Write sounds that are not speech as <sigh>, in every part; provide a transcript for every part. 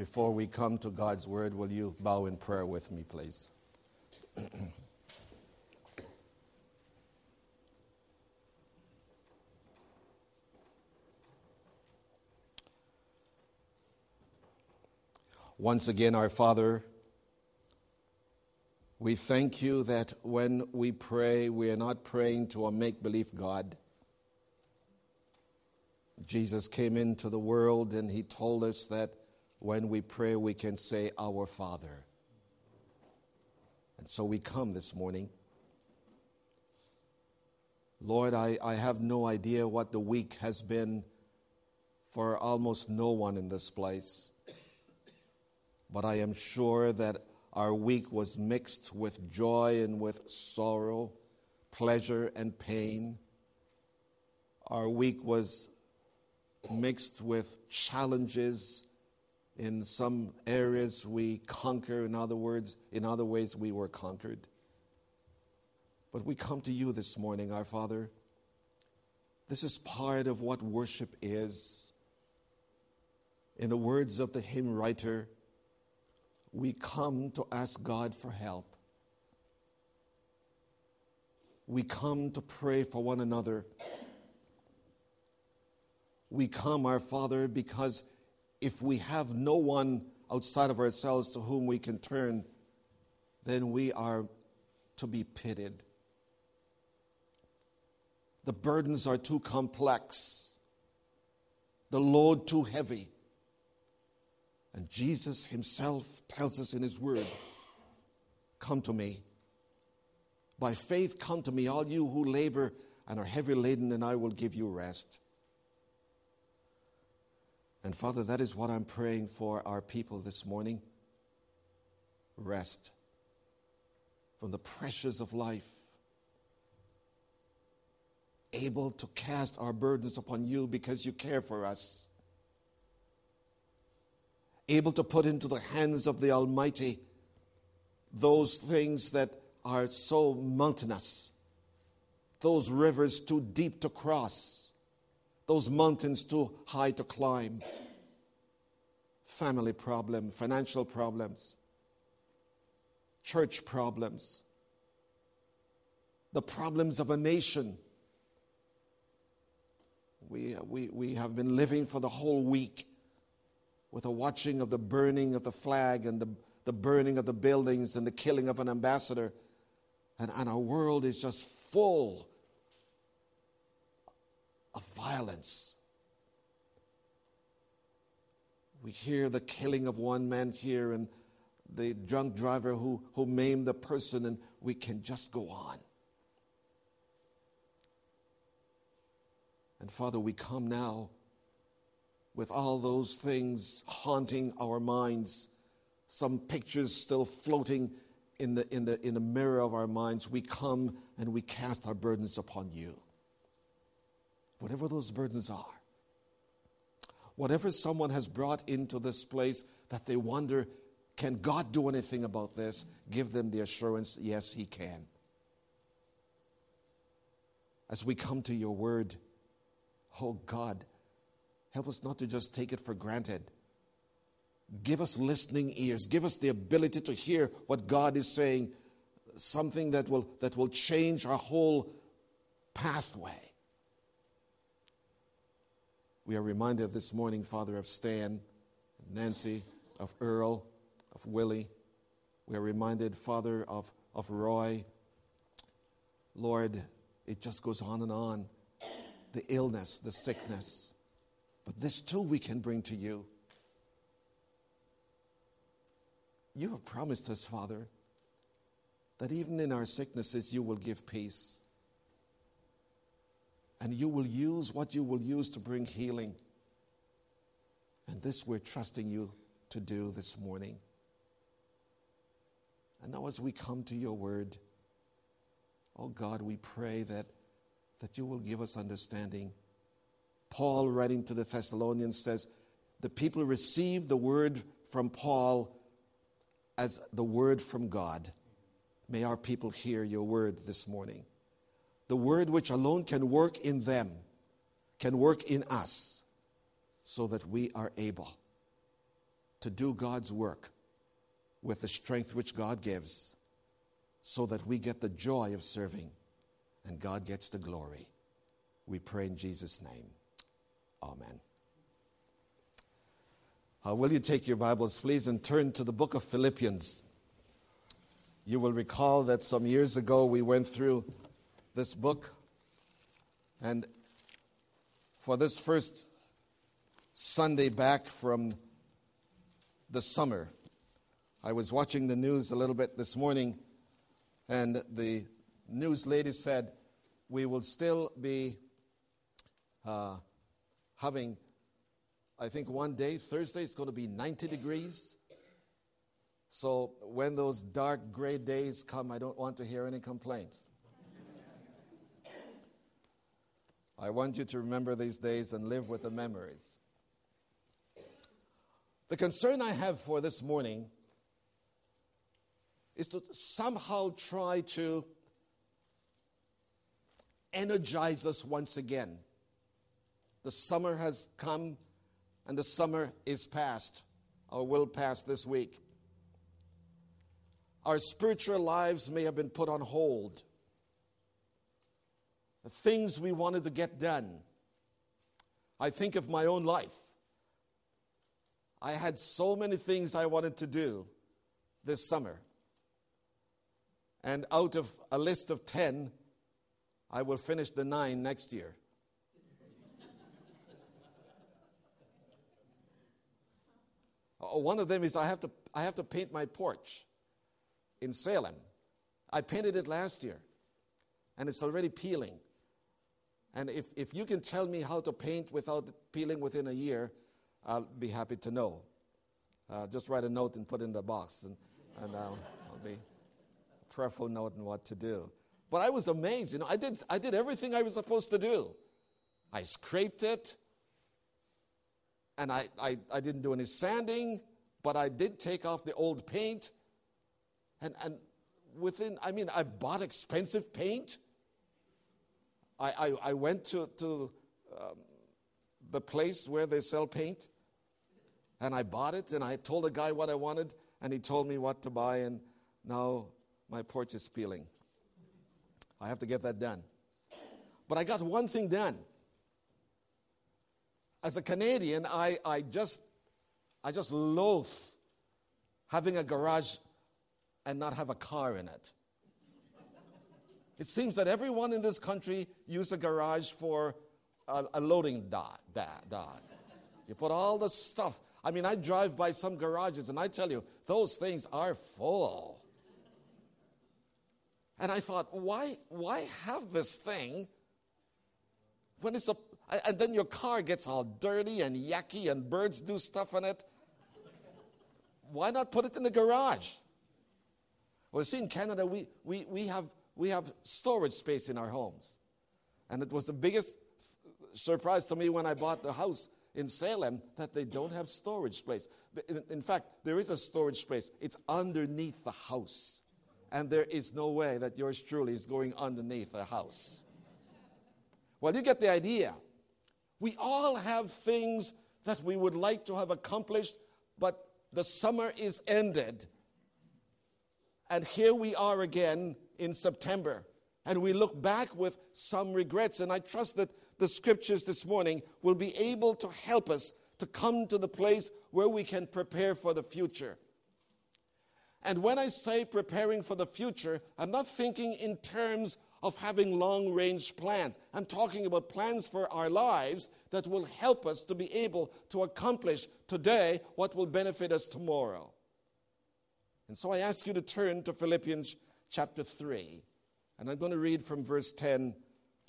Before we come to God's word, will you bow in prayer with me, please? <clears throat> Once again, our Father, we thank you that when we pray, we are not praying to a make believe God. Jesus came into the world and he told us that when we pray, we can say, Our Father. And so we come this morning. Lord, I, I have no idea what the week has been for almost no one in this place. But I am sure that our week was mixed with joy and with sorrow, pleasure and pain. Our week was mixed with challenges. In some areas we conquer, in other words, in other ways we were conquered. But we come to you this morning, our Father. This is part of what worship is. In the words of the hymn writer, we come to ask God for help. We come to pray for one another. We come, our Father, because if we have no one outside of ourselves to whom we can turn, then we are to be pitied. The burdens are too complex, the load too heavy. And Jesus himself tells us in his word Come to me. By faith, come to me, all you who labor and are heavy laden, and I will give you rest. And Father, that is what I'm praying for our people this morning. Rest from the pressures of life, able to cast our burdens upon you because you care for us. Able to put into the hands of the Almighty those things that are so mountainous, those rivers too deep to cross, those mountains too high to climb, family problem, financial problems, church problems, the problems of a nation. We, we, we have been living for the whole week with a watching of the burning of the flag and the, the burning of the buildings and the killing of an ambassador. And, and our world is just full of violence. We hear the killing of one man here and the drunk driver who, who maimed the person, and we can just go on. And Father, we come now with all those things haunting our minds, some pictures still floating in the, in the, in the mirror of our minds, we come and we cast our burdens upon you. Whatever those burdens are, whatever someone has brought into this place that they wonder, can God do anything about this? Give them the assurance, yes, He can. As we come to your word, oh God, Help us not to just take it for granted. Give us listening ears. Give us the ability to hear what God is saying, something that will, that will change our whole pathway. We are reminded this morning, Father, of Stan, Nancy, of Earl, of Willie. We are reminded, Father, of, of Roy. Lord, it just goes on and on. The illness, the sickness. But this too we can bring to you. You have promised us, Father, that even in our sicknesses you will give peace. And you will use what you will use to bring healing. And this we're trusting you to do this morning. And now, as we come to your word, oh God, we pray that, that you will give us understanding Paul, writing to the Thessalonians, says, The people received the word from Paul as the word from God. May our people hear your word this morning. The word which alone can work in them, can work in us, so that we are able to do God's work with the strength which God gives so that we get the joy of serving and God gets the glory. We pray in Jesus' name. Amen. Uh, will you take your Bibles, please, and turn to the book of Philippians? You will recall that some years ago we went through this book, and for this first Sunday back from the summer, I was watching the news a little bit this morning, and the news lady said, We will still be uh, having, I think one day, Thursday, it's going to be 90 degrees. So when those dark gray days come, I don't want to hear any complaints. I want you to remember these days and live with the memories. The concern I have for this morning is to somehow try to energize us once again. The summer has come and the summer is past, or will pass this week. Our spiritual lives may have been put on hold. The things we wanted to get done. I think of my own life. I had so many things I wanted to do this summer. And out of a list of 10, I will finish the nine next year. <laughs> Uh, one of them is I have, to, I have to paint my porch in Salem. I painted it last year, and it's already peeling. And if, if you can tell me how to paint without peeling within a year, I'll be happy to know. Uh, just write a note and put in the box, and, and uh, I'll be prayerful note on what to do. But I was amazed. You know, I did, I did everything I was supposed to do. I scraped it, and I, I, I didn't do any sanding, but I did take off the old paint. And, and within, I mean, I bought expensive paint. I, I, I went to, to um, the place where they sell paint, and I bought it, and I told the guy what I wanted, and he told me what to buy, and now my porch is peeling. I have to get that done. But I got one thing done. As a Canadian, I, I just I just loathe having a garage and not have a car in it. It seems that everyone in this country uses a garage for a, a loading dock, dock. You put all the stuff. I mean, I drive by some garages and I tell you, those things are full. And I thought, why, why have this thing when it's a, and then your car gets all dirty and yucky and birds do stuff in it? Why not put it in the garage? Well, see, in Canada, we, we, we, have, we have storage space in our homes. And it was the biggest surprise to me when I bought the house in Salem that they don't have storage space. In, fact, there is a storage space, it's underneath the house and there is no way that yours truly is going underneath a house. Well, you get the idea. We all have things that we would like to have accomplished, but the summer is ended. And here we are again in September. And we look back with some regrets. And I trust that the scriptures this morning will be able to help us to come to the place where we can prepare for the future. And when I say preparing for the future, I'm not thinking in terms of having long range plans. I'm talking about plans for our lives that will help us to be able to accomplish today what will benefit us tomorrow. And so I ask you to turn to Philippians chapter 3. And I'm going to read from verse 10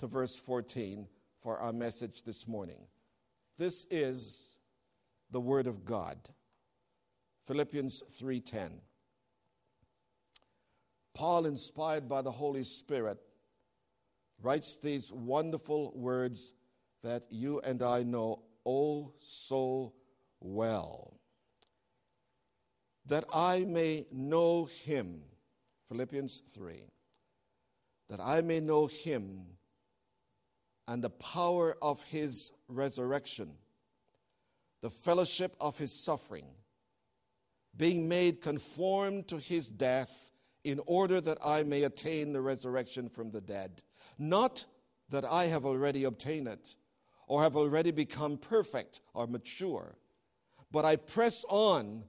to verse 14 for our message this morning. This is the word of God. Philippians 3:10. Paul, inspired by the Holy Spirit, writes these wonderful words that you and I know oh so well. That I may know him, Philippians 3, that I may know him and the power of his resurrection, the fellowship of his suffering, being made conformed to his death, in order that I may attain the resurrection from the dead. Not that I have already obtained it, or have already become perfect or mature, but I press on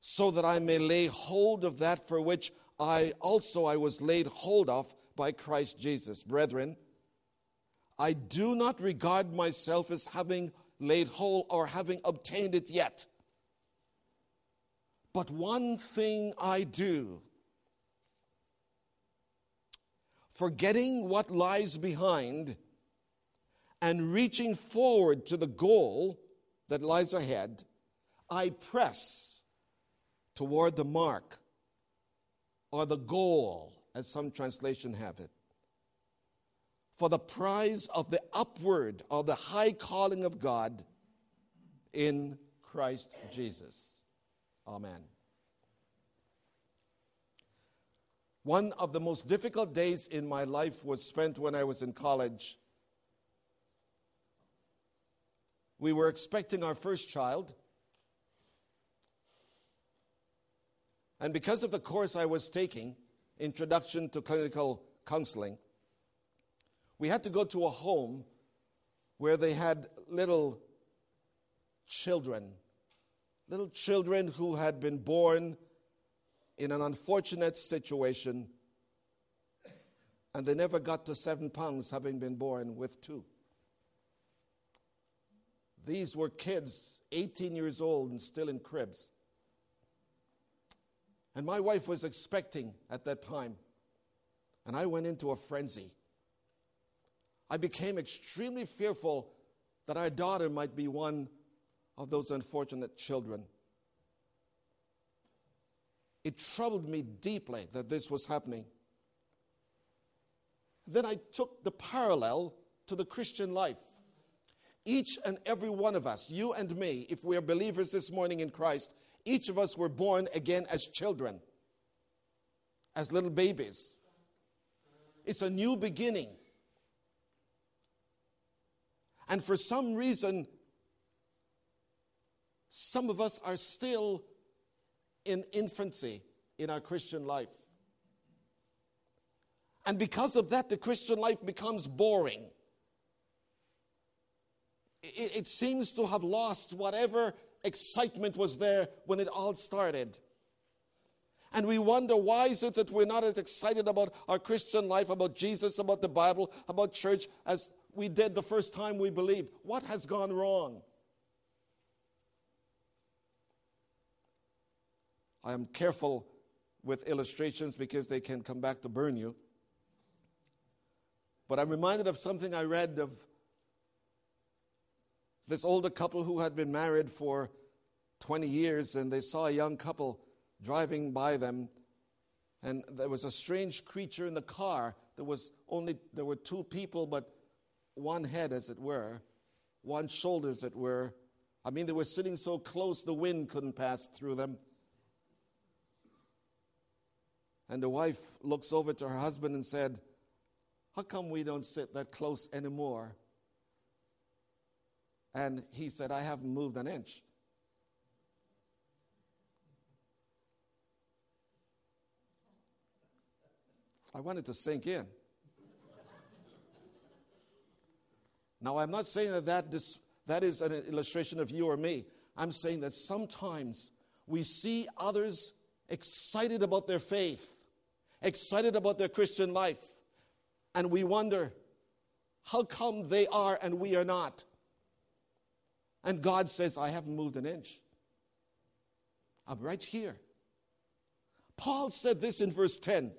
so that I may lay hold of that for which I also I was laid hold of by Christ Jesus. Brethren, I do not regard myself as having laid hold or having obtained it yet. But one thing I do, forgetting what lies behind and reaching forward to the goal that lies ahead, I press toward the mark or the goal, as some translation have it. For the prize of the upward or the high calling of God in Christ Jesus. Amen. One of the most difficult days in my life was spent when I was in college. We were expecting our first child. And because of the course I was taking, Introduction to Clinical Counseling, we had to go to a home where they had little children, little children who had been born in an unfortunate situation and they never got to seven pounds having been born with two. These were kids, 18 years old and still in cribs. And my wife was expecting at that time. And I went into a frenzy. I became extremely fearful that our daughter might be one of those unfortunate children. It troubled me deeply that this was happening. Then I took the parallel to the Christian life. Each and every one of us, you and me, if we are believers this morning in Christ, each of us were born again as children, as little babies. It's a new beginning. And for some reason, some of us are still in infancy in our Christian life. And because of that, the Christian life becomes boring. It, it, seems to have lost whatever excitement was there when it all started. And we wonder why is it that we're not as excited about our Christian life, about Jesus, about the Bible, about church as we did the first time we believed? What has gone wrong? I am careful with illustrations because they can come back to burn you. But I'm reminded of something I read of this older couple who had been married for 20 years and they saw a young couple driving by them and there was a strange creature in the car. There was only there were two people but one head as it were one shoulder as it were. I mean they were sitting so close the wind couldn't pass through them. And the wife looks over to her husband and said how come we don't sit that close anymore and he said, I haven't moved an inch. I wanted to sink in. now, I'm not saying that that, this, that is an illustration of you or me. I'm saying that sometimes we see others excited about their faith, excited about their Christian life, and we wonder, how come they are and we are not? And God says, I haven't moved an inch. I'm right here. Paul said this in verse 10.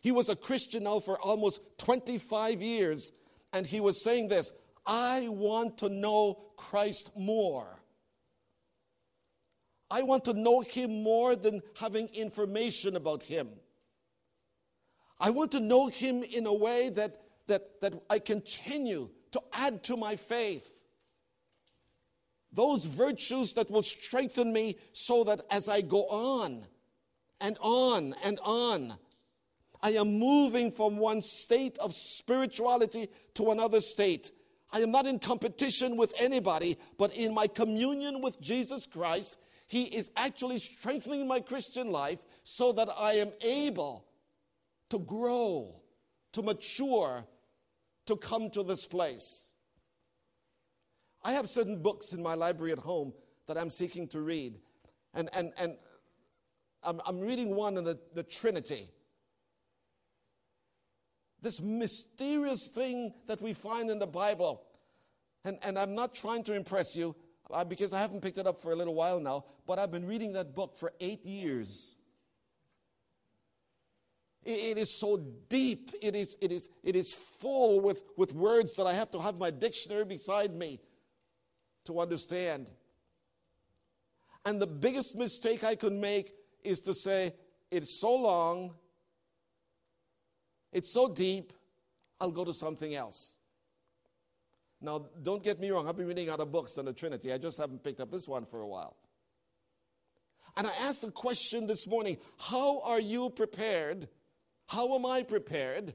He was a Christian now for almost 25 years, and he was saying this I want to know Christ more. I want to know him more than having information about him. I want to know him in a way that, that, that I continue to add to my faith those virtues that will strengthen me so that as I go on and on and on, I am moving from one state of spirituality to another state. I am not in competition with anybody, but in my communion with Jesus Christ, He is actually strengthening my Christian life so that I am able to grow, to mature, to come to this place. I have certain books in my library at home that I'm seeking to read. And, and, and I'm, I'm reading one on the, the Trinity. This mysterious thing that we find in the Bible. And, and I'm not trying to impress you uh, because I haven't picked it up for a little while now, but I've been reading that book for eight years. It is so deep. It is, it is, it is full with, with words that I have to have my dictionary beside me to understand. And the biggest mistake I could make is to say, it's so long, it's so deep, I'll go to something else. Now, don't get me wrong, I've been reading other books on the Trinity. I just haven't picked up this one for a while. And I asked the question this morning how are you prepared? How am I prepared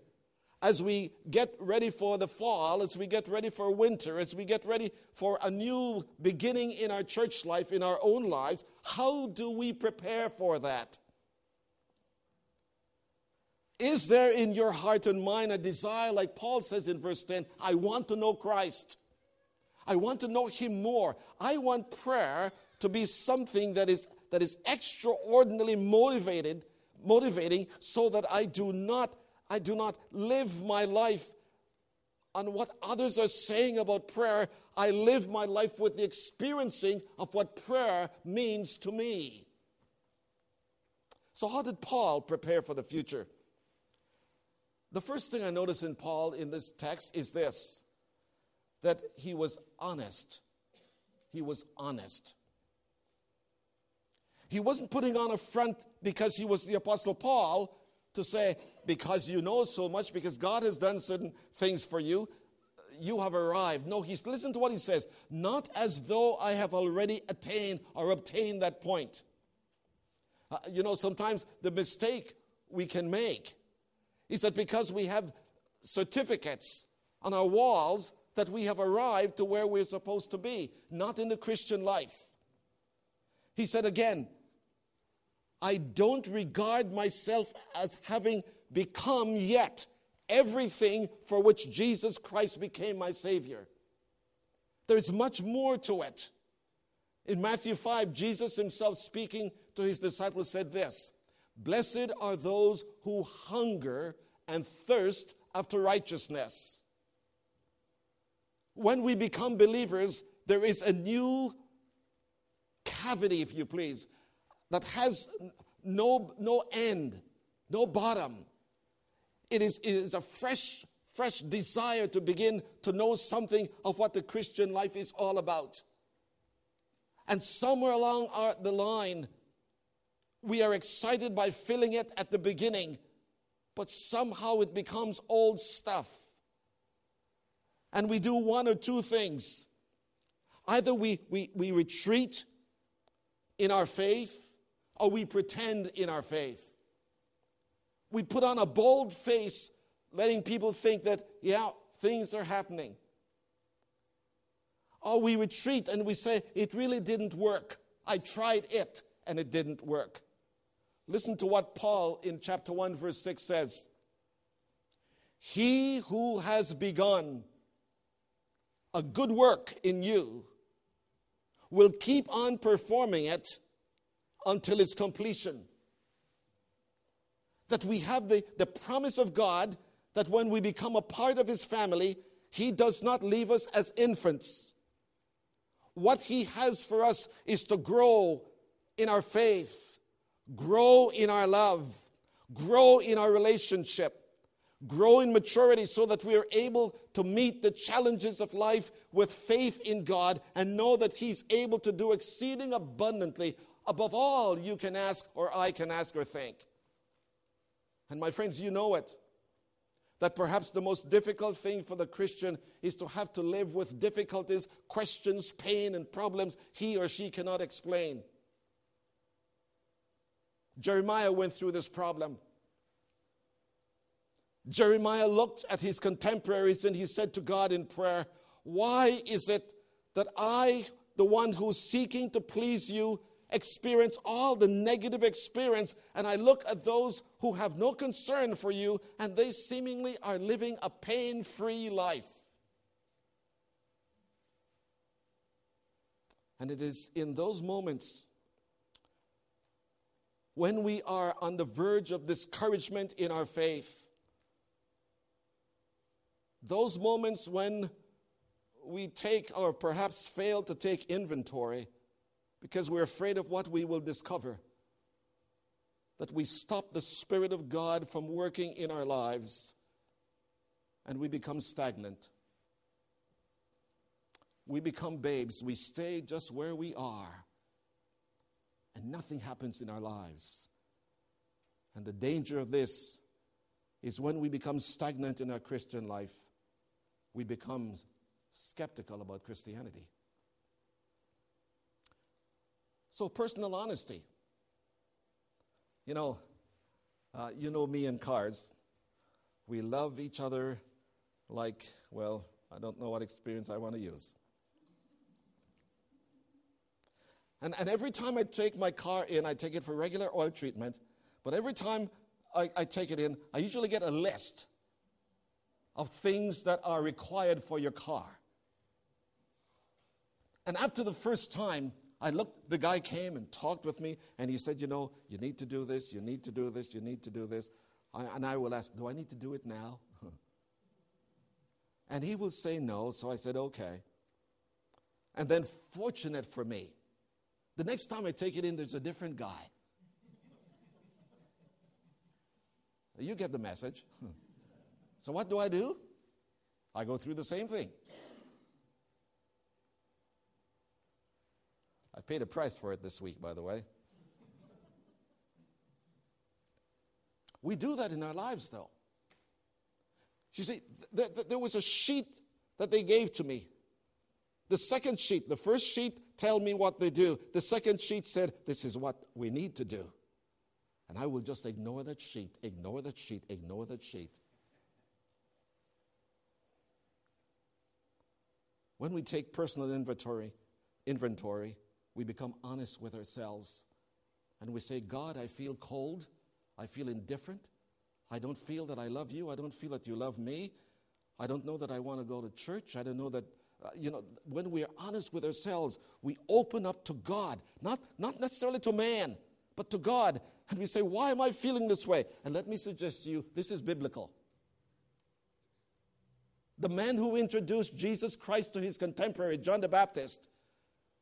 as we get ready for the fall, as we get ready for winter, as we get ready for a new beginning in our church life, in our own lives, how do we prepare for that? Is there in your heart and mind a desire, like Paul says in verse 10, I want to know Christ? I want to know Him more. I want prayer to be something that is, that is extraordinarily motivated, motivating so that I do not I do not live my life on what others are saying about prayer. I live my life with the experiencing of what prayer means to me. So, how did Paul prepare for the future? The first thing I notice in Paul in this text is this that he was honest. He was honest. He wasn't putting on a front because he was the Apostle Paul to say, because you know so much, because God has done certain things for you, you have arrived. No, he's listen to what he says. Not as though I have already attained or obtained that point. Uh, you know, sometimes the mistake we can make is that because we have certificates on our walls that we have arrived to where we're supposed to be, not in the Christian life. He said again, I don't regard myself as having become yet everything for which Jesus Christ became my Savior. There's much more to it. In Matthew 5, Jesus himself speaking to his disciples said this Blessed are those who hunger and thirst after righteousness. When we become believers, there is a new cavity, if you please, that has no, no end, no bottom. It is, it is a fresh, fresh desire to begin to know something of what the Christian life is all about. And somewhere along our, the line, we are excited by filling it at the beginning, but somehow it becomes old stuff. And we do one or two things. Either we, we, we retreat in our faith, or we pretend in our faith. We put on a bold face, letting people think that, yeah, things are happening. Or we retreat and we say, it really didn't work. I tried it and it didn't work. Listen to what Paul in chapter 1, verse 6 says He who has begun a good work in you will keep on performing it until its completion that we have the, the promise of God that when we become a part of His family, He does not leave us as infants. What He has for us is to grow in our faith, grow in our love, grow in our relationship, grow in maturity so that we are able to meet the challenges of life with faith in God and know that He's able to do exceeding abundantly above all you can ask or I can ask or think. And my friends, you know it. That perhaps the most difficult thing for the Christian is to have to live with difficulties, questions, pain, and problems he or she cannot explain. Jeremiah went through this problem. Jeremiah looked at his contemporaries and he said to God in prayer, Why is it that I, the one who's seeking to please you, experience all the negative experience, and I look at those who have no concern for you, and they seemingly are living a pain free life. And it is in those moments when we are on the verge of discouragement in our faith, those moments when we take or perhaps fail to take inventory because we're afraid of what we will discover, that we stop the Spirit of God from working in our lives and we become stagnant. We become babes. We stay just where we are and nothing happens in our lives. And the danger of this is when we become stagnant in our Christian life, we become skeptical about Christianity. So, personal honesty. You know, uh, you know me and cars. We love each other like, well, I don't know what experience I want to use. And, and every time I take my car in, I take it for regular oil treatment. But every time I, I take it in, I usually get a list of things that are required for your car. And after the first time, I looked, the guy came and talked with me, and he said, You know, you need to do this, you need to do this, you need to do this. I, and I will ask, Do I need to do it now? <laughs> and he will say no, so I said, Okay. And then, fortunate for me, the next time I take it in, there's a different guy. <laughs> You get the message. <laughs> So, what do I do? I go through the same thing. I paid a price for it this week, by the way. We do that in our lives, though. You see, th- th- there was a sheet that they gave to me the second sheet, the first sheet, tell me what they do. The second sheet said, This is what we need to do. And I will just ignore that sheet, ignore that sheet, ignore that sheet. When we take personal inventory, inventory, we become honest with ourselves. And we say, God, I feel cold. I feel indifferent. I don't feel that I love you. I don't feel that you love me. I don't know that I want to go to church. I don't know that uh, you know, when we are honest with ourselves, we open up to God, not, not necessarily to man, but to God. And we say, Why am I feeling this way? And let me suggest to you, this is biblical. The man who introduced Jesus Christ to his contemporary, John the Baptist,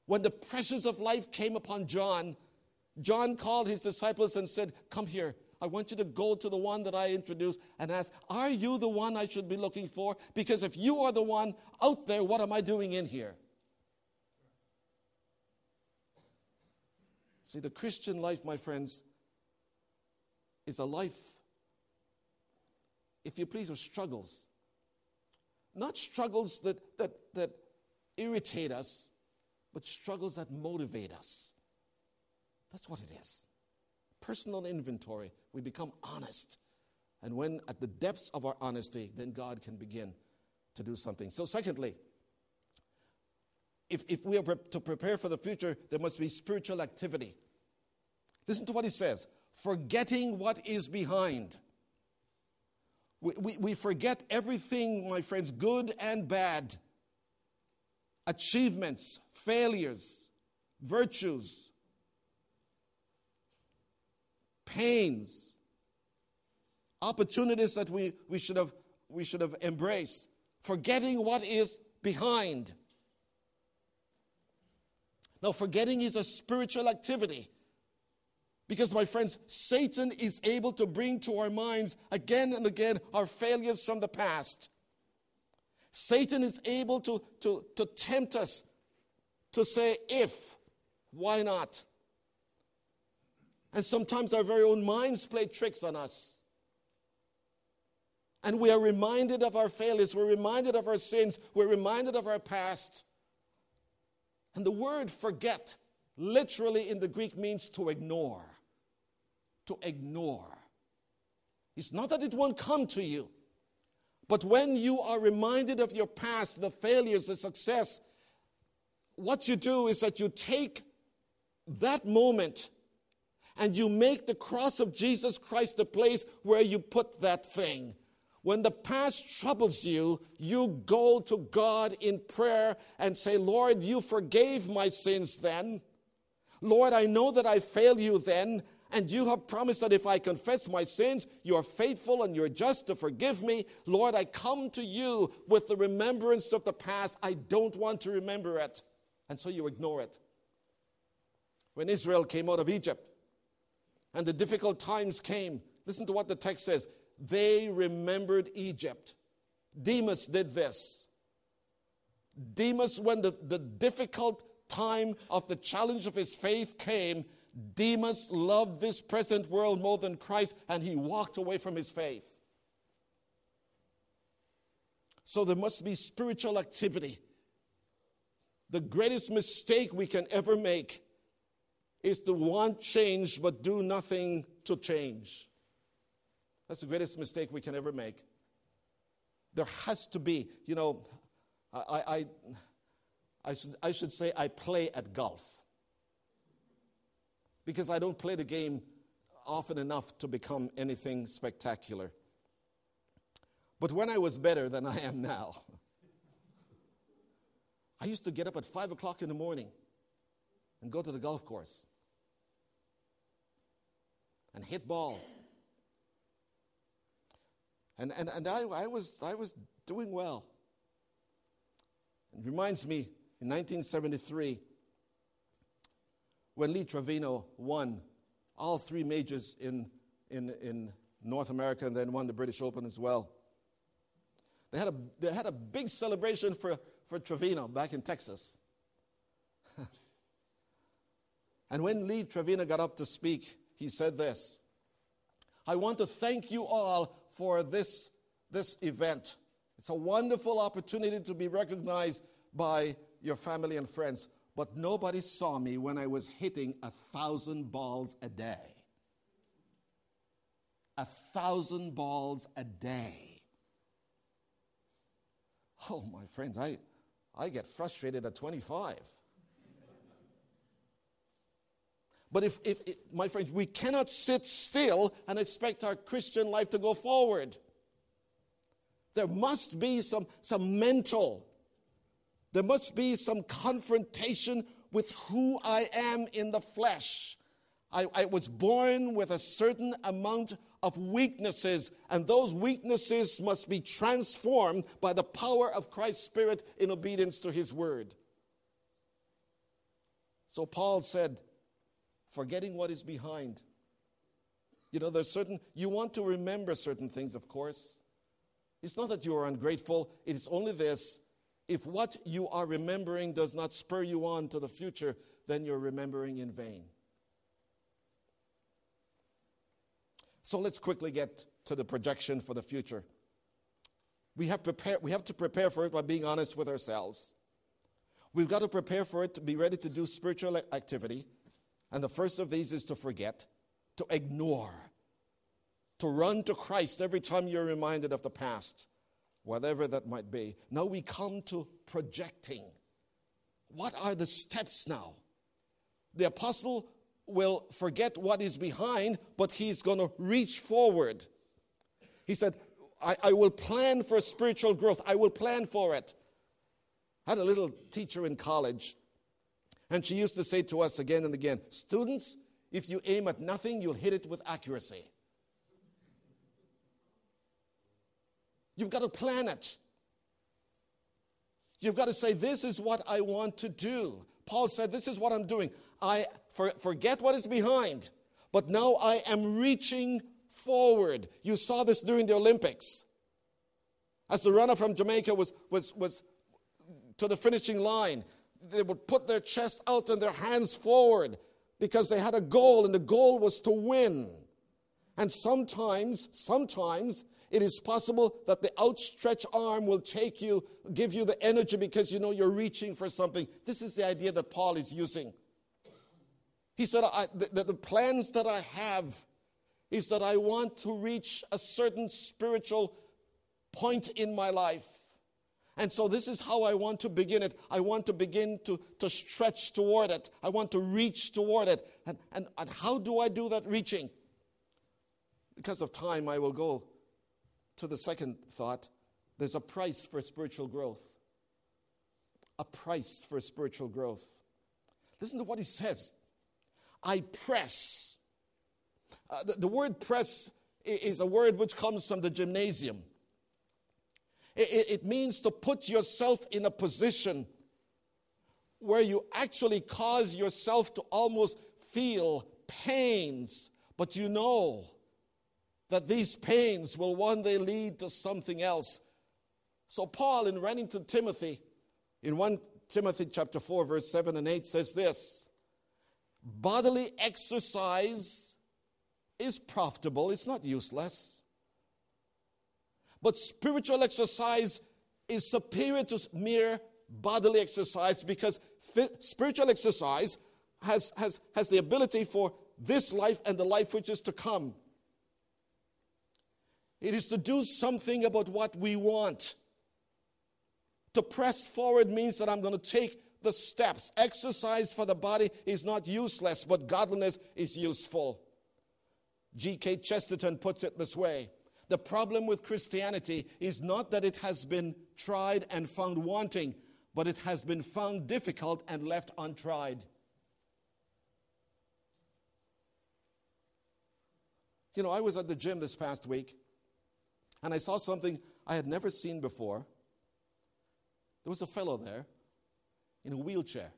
when the pressures of life came upon John, John called his disciples and said, Come here. I want you to go to the one that I introduced and ask, Are you the one I should be looking for? Because if you are the one out there, what am I doing in here? See, the Christian life, my friends, is a life, if you please, of struggles. Not struggles that, that, that irritate us, but struggles that motivate us. That's what it is personal inventory. We become honest. And when at the depths of our honesty, then God can begin to do something. So, secondly, if, if we are to prepare for the future, there must be spiritual activity. Listen to what he says forgetting what is behind. We, we, we forget everything, my friends, good and bad, achievements, failures, virtues, pains, opportunities that we, we, should have, we should have embraced, forgetting what is behind. Now, forgetting is a spiritual activity. Because, my friends, Satan is able to bring to our minds again and again our failures from the past. Satan is able to, to, to tempt us to say, if, why not? And sometimes our very own minds play tricks on us. And we are reminded of our failures, we're reminded of our sins, we're reminded of our past. And the word forget literally in the Greek means to ignore. To ignore. It's not that it won't come to you, but when you are reminded of your past, the failures, the success, what you do is that you take that moment and you make the cross of Jesus Christ the place where you put that thing. When the past troubles you, you go to God in prayer and say, Lord, you forgave my sins then. Lord, I know that I failed you then, and you have promised that if I confess my sins, you are faithful and you're just to forgive me. Lord, I come to you with the remembrance of the past. I don't want to remember it. And so you ignore it. When Israel came out of Egypt and the difficult times came, listen to what the text says they remembered Egypt. Demas did this. Demas, when the, the difficult time of the challenge of his faith came, Demas loved this present world more than Christ and he walked away from his faith. So there must be spiritual activity. The greatest mistake we can ever make is to want change but do nothing to change. That's the greatest mistake we can ever make. There has to be, you know, I, I, I, should, I should say I play at golf because I don't play the game often enough to become anything spectacular. But when I was better than I am now, <laughs> I used to get up at 5 o'clock in the morning and go to the golf course and hit balls and, and, and I, I, was, I was doing well. It reminds me in 1973 when Lee Trevino won all three majors in, in, in North America and then won the British Open as well. They had a, they had a big celebration for, for Trevino back in Texas. <laughs> and when Lee Trevino got up to speak, he said this I want to thank you all for this, this event. It's a wonderful opportunity to be recognized by your family and friends. But nobody saw me when I was hitting a thousand balls a day. A thousand balls a day. Oh, my friends, I, I get frustrated at 25. But if, if, if, my friends, we cannot sit still and expect our Christian life to go forward. There must be some, some mental, there must be some confrontation with who I am in the flesh. I, I was born with a certain amount of weaknesses, and those weaknesses must be transformed by the power of Christ's Spirit in obedience to His word. So Paul said, forgetting what is behind. You know, there's certain, you want to remember certain things, of course. It's not that you are ungrateful, it is only this if what you are remembering does not spur you on to the future, then you're remembering in vain. So let's quickly get to the projection for the future. We have, prepare, we have to prepare for it by being honest with ourselves. We've got to prepare for it to be ready to do spiritual activity. And the first of these is to forget, to ignore, to run to Christ every time you're reminded of the past, whatever that might be. Now we come to projecting. What are the steps now? The apostle will forget what is behind, but he's going to reach forward. He said, I, I, will plan for spiritual growth. I will plan for it. I had a little teacher in college and she used to say to us again and again students, if you aim at nothing, you'll hit it with accuracy. You've got to plan it. You've got to say, This is what I want to do. Paul said, This is what I'm doing. I for, forget what is behind, but now I am reaching forward. You saw this during the Olympics. As the runner from Jamaica was, was, was to the finishing line, they would put their chest out and their hands forward because they had a goal, and the goal was to win. And sometimes, sometimes it is possible that the outstretched arm will take you, give you the energy because you know you're reaching for something. This is the idea that Paul is using. He said, the, the plans that I have is that I want to reach a certain spiritual point in my life. And so, this is how I want to begin it. I want to begin to, to stretch toward it. I want to reach toward it. And, and, and how do I do that reaching? Because of time, I will go to the second thought. There's a price for spiritual growth. A price for spiritual growth. Listen to what he says I press. Uh, the, the word press is a word which comes from the gymnasium. It, it means to put yourself in a position where you actually cause yourself to almost feel pains, but you know that these pains will one day lead to something else. So, Paul, in writing to Timothy, in 1 Timothy chapter 4, verse 7 and 8, says this bodily exercise is profitable, it's not useless. But spiritual exercise is superior to mere bodily exercise because spiritual exercise has, has, has the ability for this life and the life which is to come. It is to do something about what we want. To press forward means that I'm going to take the steps. Exercise for the body is not useless, but godliness is useful. G.K. Chesterton puts it this way the problem with Christianity is not that it has been tried and found wanting, but it has been found difficult and left untried. You know, I was at the gym this past week and I saw something I had never seen before. There was a fellow there in a wheelchair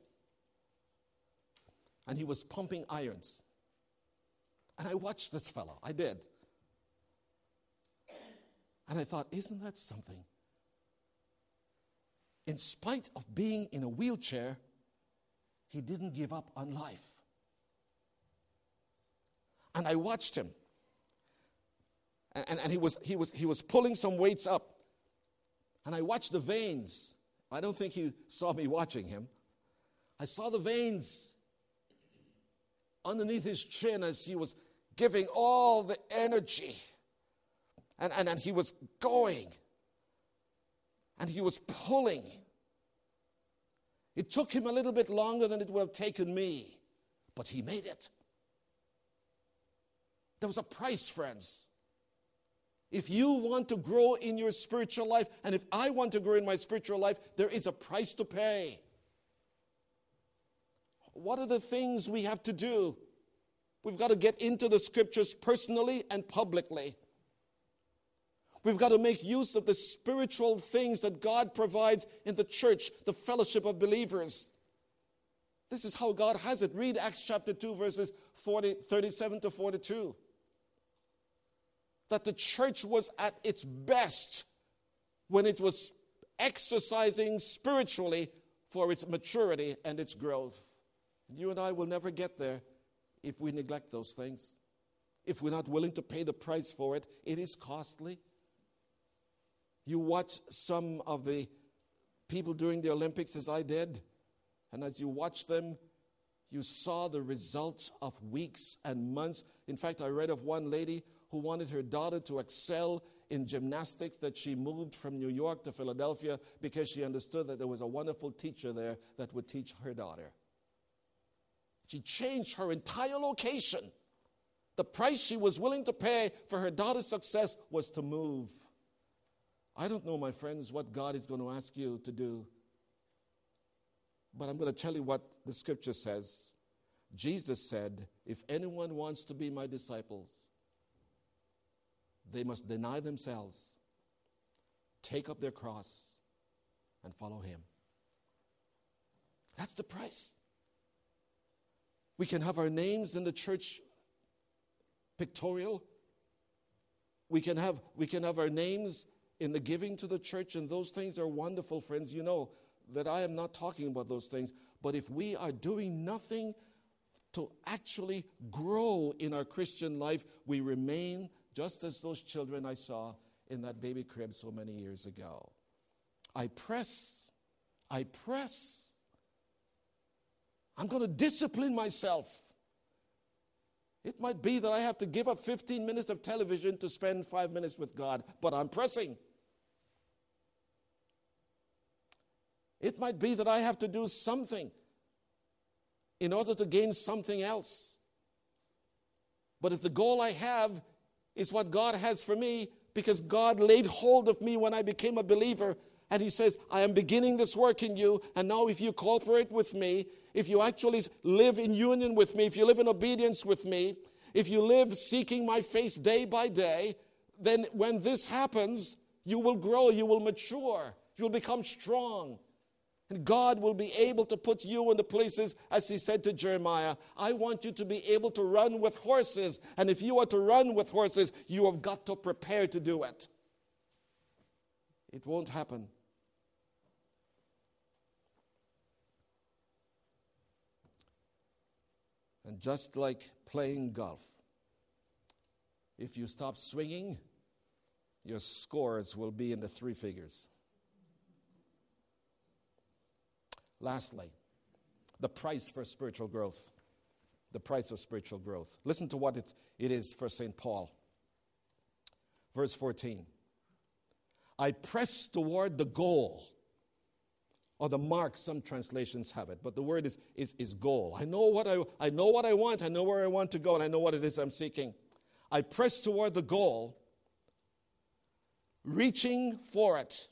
and he was pumping irons. And I watched this fellow, I did. And I thought, isn't that something? In spite of being in a wheelchair, he didn't give up on life. And I watched him. And, and, he, was, he, was, he was pulling some weights up. And I watched the veins. I don't think he saw me watching him. I saw the veins underneath his chin as he was giving all the energy and, and, and he was going. And he was pulling. It took him a little bit longer than it would have taken me, but he made it. There was a price, friends. If you want to grow in your spiritual life, and if I want to grow in my spiritual life, there is a price to pay. What are the things we have to do? We've got to get into the scriptures personally and publicly. We've got to make use of the spiritual things that God provides in the church, the fellowship of believers. This is how God has it. Read Acts chapter 2, verses 40, 37 to 42. That the church was at its best when it was exercising spiritually for its maturity and its growth. You and I will never get there if we neglect those things. If we're not willing to pay the price for it, it is costly. You watch some of the people during the Olympics as I did, and as you watch them, you saw the results of weeks and months. In fact, I read of one lady who wanted her daughter to excel in gymnastics that she moved from New York to Philadelphia because she understood that there was a wonderful teacher there that would teach her daughter. She changed her entire location. The price she was willing to pay for her daughter's success was to move. I don't know, my friends, what God is going to ask you to do. But I'm going to tell you what the scripture says. Jesus said, If anyone wants to be my disciples, they must deny themselves, take up their cross, and follow him. That's the price. We can have our names in the church pictorial. We can have, we can have our names in the giving to the church, and those things are wonderful, friends. You know that I am not talking about those things. But if we are doing nothing to actually grow in our Christian life, we remain just as those children I saw in that baby crib so many years ago. I press, I press. I'm going to discipline myself. It might be that I have to give up 15 minutes of television to spend five minutes with God, but I'm pressing. It might be that I have to do something in order to gain something else. But if the goal I have is what God has for me, because God laid hold of me when I became a believer, and He says, I am beginning this work in you, and now if you cooperate with me, if you actually live in union with me, if you live in obedience with me, if you live seeking my face day by day, then when this happens, you will grow, you will mature, you'll become strong. And God will be able to put you in the places, as He said to Jeremiah, I want you to be able to run with horses. And if you are to run with horses, you have got to prepare to do it. It won't happen. And just like playing golf, if you stop swinging, your scores will be in the three figures. Lastly, the price for spiritual growth. The price of spiritual growth. Listen to what it, it is for St. Paul. Verse 14 I press toward the goal, or the mark, some translations have it, but the word is, is, is goal. I know, what I, I know what I want, I know where I want to go, and I know what it is I'm seeking. I press toward the goal, reaching for it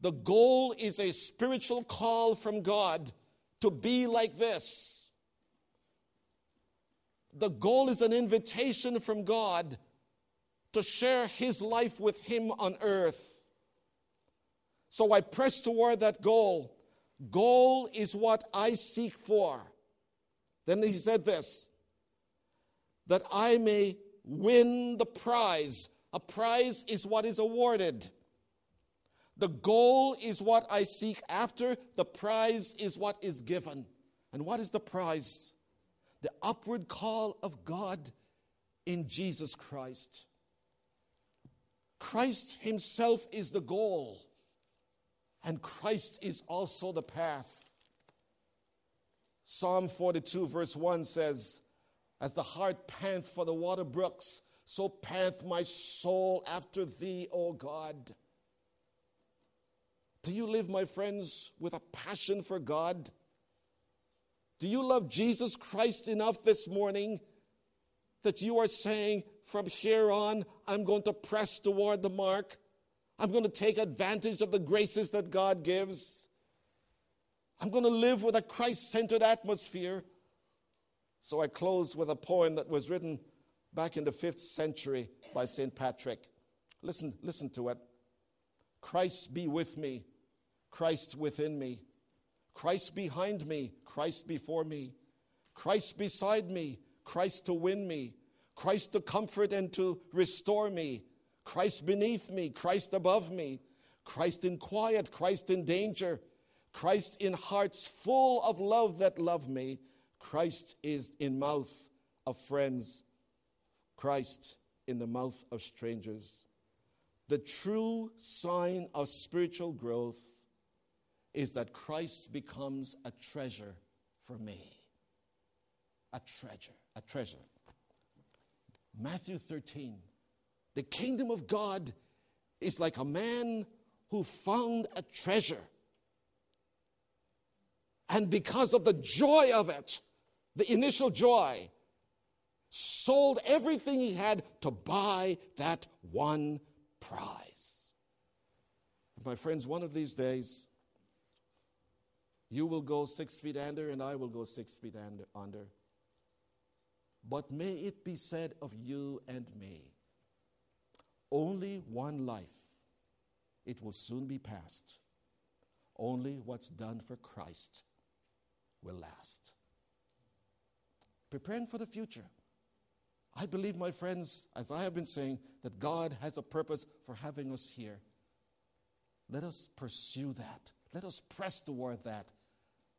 the goal is a spiritual call from God to be like this. The goal is an invitation from God to share His life with Him on earth. So I press toward that goal. Goal is what I seek for. Then he said this that I may win the prize. A prize is what is awarded. The goal is what I seek after, the prize is what is given. And what is the prize? The upward call of God in Jesus Christ. Christ Himself is the goal, and Christ is also the path. Psalm 42, verse 1 says, As the hart panteth for the water brooks, so panteth my soul after thee, O God. Do you live, my friends, with a passion for God? Do you love Jesus Christ enough this morning that you are saying, from here on, I'm going to press toward the mark? I'm going to take advantage of the graces that God gives. I'm going to live with a Christ centered atmosphere. So I close with a poem that was written back in the fifth century by St. Patrick. Listen, listen to it. Christ be with me, Christ within me, Christ behind me, Christ before me, Christ beside me, Christ to win me, Christ to comfort and to restore me, Christ beneath me, Christ above me, Christ in quiet, Christ in danger, Christ in hearts full of love that love me, Christ is in mouth of friends, Christ in the mouth of strangers. The true sign of spiritual growth is that Christ becomes a treasure for me. A treasure, a treasure. Matthew 13. The kingdom of God is like a man who found a treasure. And because of the joy of it, the initial joy, sold everything he had to buy that one prize. My friends, one of these days, you will go six feet under, and I will go six feet under. But may it be said of you and me only one life, it will soon be past. Only what's done for Christ will last. Preparing for the future. I believe, my friends, as I have been saying, that God has a purpose for having us here. Let us pursue that. Let us press toward that.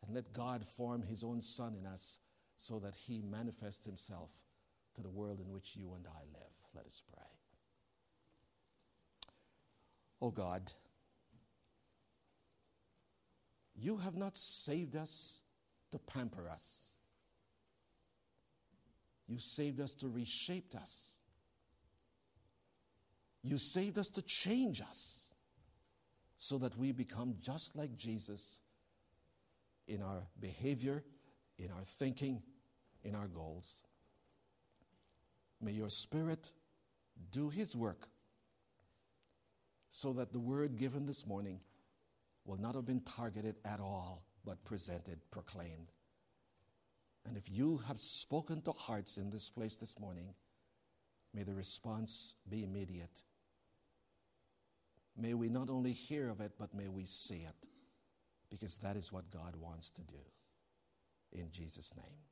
And let God form His own Son in us so that He manifests Himself to the world in which you and I live. Let us pray. Oh God, you have not saved us to pamper us. You saved us to reshape us. You saved us to change us so that we become just like Jesus in our behavior, in our thinking, in our goals. May your Spirit do His work so that the word given this morning will not have been targeted at all, but presented, proclaimed. And if you have spoken to hearts in this place this morning, may the response be immediate. May we not only hear of it, but may we see it, because that is what God wants to do. In Jesus' name.